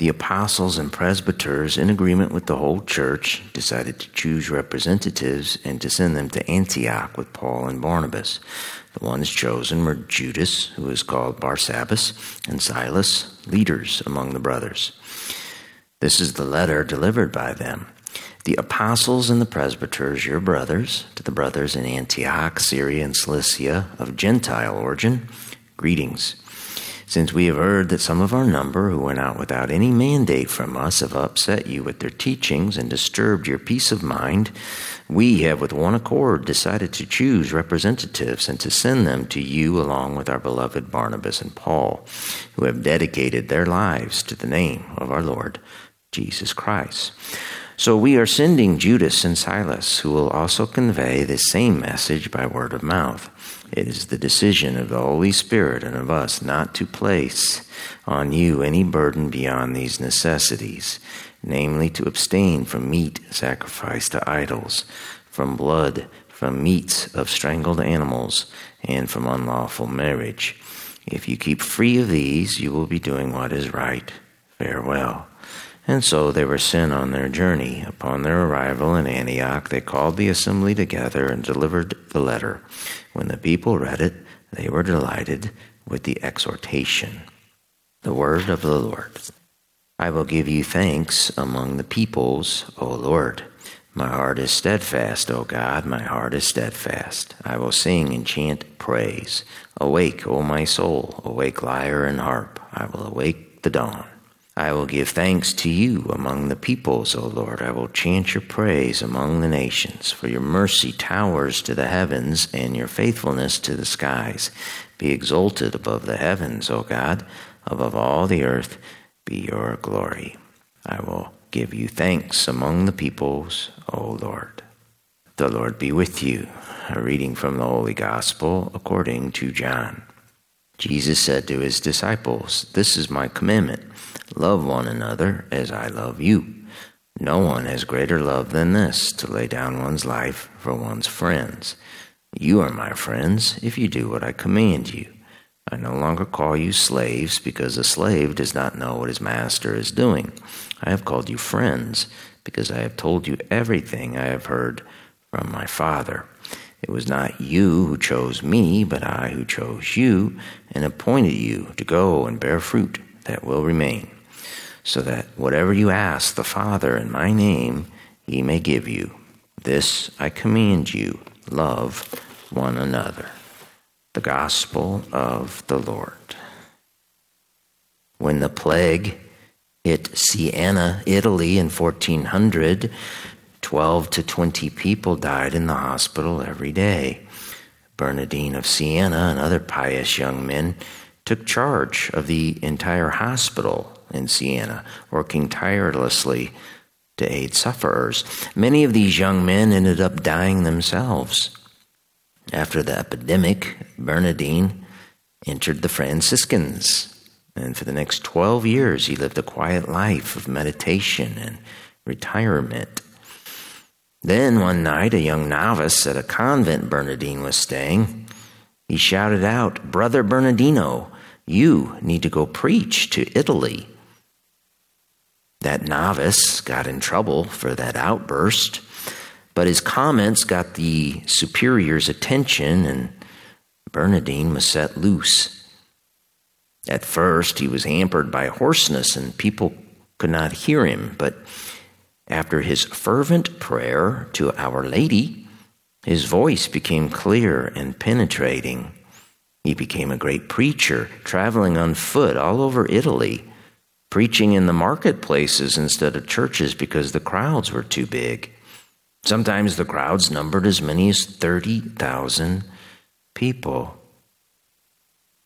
The apostles and presbyters, in agreement with the whole church, decided to choose representatives and to send them to Antioch with Paul and Barnabas. The ones chosen were Judas, who is called Barsabbas, and Silas, leaders among the brothers. This is the letter delivered by them. The apostles and the presbyters, your brothers, to the brothers in Antioch, Syria, and Cilicia of Gentile origin, greetings. Since we have heard that some of our number who went out without any mandate from us have upset you with their teachings and disturbed your peace of mind, we have with one accord decided to choose representatives and to send them to you along with our beloved Barnabas and Paul, who have dedicated their lives to the name of our Lord Jesus Christ. So we are sending Judas and Silas, who will also convey the same message by word of mouth. It is the decision of the Holy Spirit and of us not to place on you any burden beyond these necessities, namely to abstain from meat sacrificed to idols, from blood, from meats of strangled animals, and from unlawful marriage. If you keep free of these, you will be doing what is right. Farewell. And so they were sent on their journey. Upon their arrival in Antioch, they called the assembly together and delivered the letter. When the people read it, they were delighted with the exhortation. The word of the Lord. I will give you thanks among the peoples, O Lord. My heart is steadfast, O God, my heart is steadfast. I will sing and chant praise. Awake, O my soul, awake lyre and harp. I will awake the dawn. I will give thanks to you among the peoples, O Lord. I will chant your praise among the nations, for your mercy towers to the heavens and your faithfulness to the skies. Be exalted above the heavens, O God. Above all the earth be your glory. I will give you thanks among the peoples, O Lord. The Lord be with you. A reading from the Holy Gospel according to John. Jesus said to his disciples, This is my commandment Love one another as I love you. No one has greater love than this to lay down one's life for one's friends. You are my friends if you do what I command you. I no longer call you slaves because a slave does not know what his master is doing. I have called you friends because I have told you everything I have heard from my Father. It was not you who chose me, but I who chose you and appointed you to go and bear fruit that will remain so that whatever you ask the Father in my name, he may give you. This I command you love one another. The Gospel of the Lord. When the plague hit Siena, Italy in 1400, 12 to 20 people died in the hospital every day. Bernardine of Siena and other pious young men took charge of the entire hospital in Siena, working tirelessly to aid sufferers. Many of these young men ended up dying themselves. After the epidemic, Bernardine entered the Franciscans, and for the next 12 years he lived a quiet life of meditation and retirement. Then one night, a young novice at a convent Bernardine was staying, he shouted out, Brother Bernardino, you need to go preach to Italy. That novice got in trouble for that outburst, but his comments got the superior's attention, and Bernardine was set loose. At first, he was hampered by hoarseness, and people could not hear him, but after his fervent prayer to Our Lady, his voice became clear and penetrating. He became a great preacher, traveling on foot all over Italy preaching in the marketplaces instead of churches because the crowds were too big. Sometimes the crowds numbered as many as 30,000 people.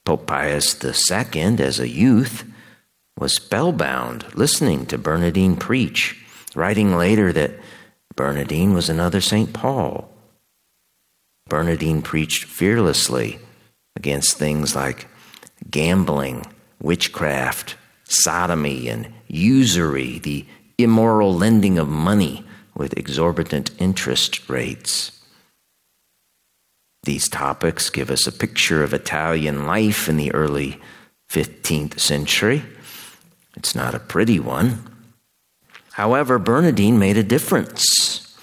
Pope Pius II, as a youth, was spellbound listening to Bernardine preach, writing later that Bernardine was another St. Paul. Bernardine preached fearlessly against things like gambling, witchcraft, sodomy, and usury, the immoral lending of money with exorbitant interest rates. These topics give us a picture of Italian life in the early 15th century. It's not a pretty one. However, Bernardine made a difference.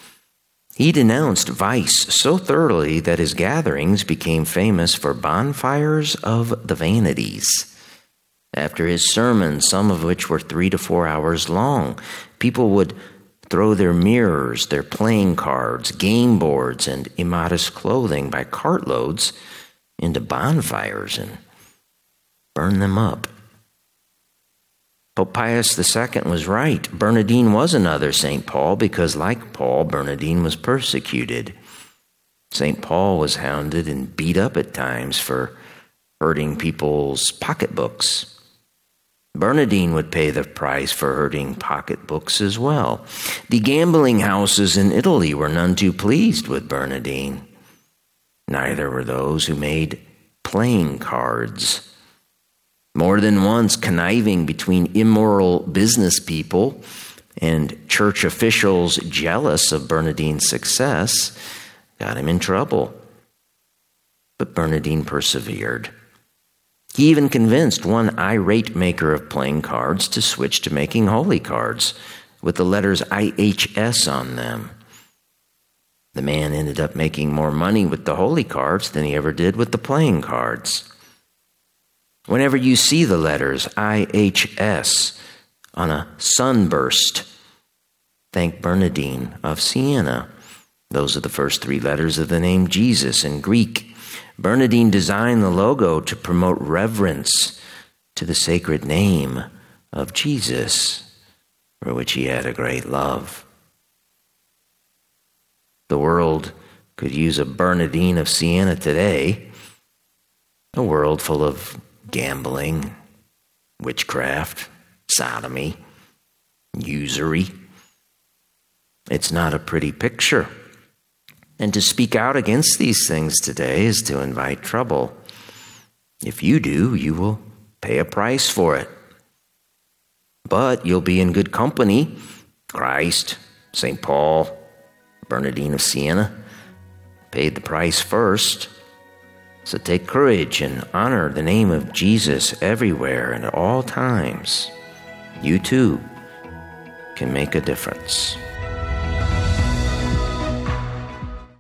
He denounced vice so thoroughly that his gatherings became famous for bonfires of the vanities. After his sermons, some of which were three to four hours long, people would throw their mirrors, their playing cards, game boards, and immodest clothing by cartloads into bonfires and burn them up. Pope Pius II was right. Bernardine was another St. Paul because, like Paul, Bernardine was persecuted. St. Paul was hounded and beat up at times for hurting people's pocketbooks. Bernardine would pay the price for hurting pocketbooks as well. The gambling houses in Italy were none too pleased with Bernardine. Neither were those who made playing cards. More than once, conniving between immoral business people and church officials jealous of Bernardine's success got him in trouble. But Bernardine persevered. He even convinced one irate maker of playing cards to switch to making holy cards with the letters IHS on them. The man ended up making more money with the holy cards than he ever did with the playing cards. Whenever you see the letters IHS on a sunburst, thank Bernardine of Siena. Those are the first three letters of the name Jesus in Greek. Bernardine designed the logo to promote reverence to the sacred name of Jesus, for which he had a great love. The world could use a Bernardine of Siena today, a world full of gambling, witchcraft, sodomy, usury. It's not a pretty picture. And to speak out against these things today is to invite trouble. If you do, you will pay a price for it. But you'll be in good company. Christ, St. Paul, Bernardine of Siena paid the price first. So take courage and honor the name of Jesus everywhere and at all times. You too can make a difference.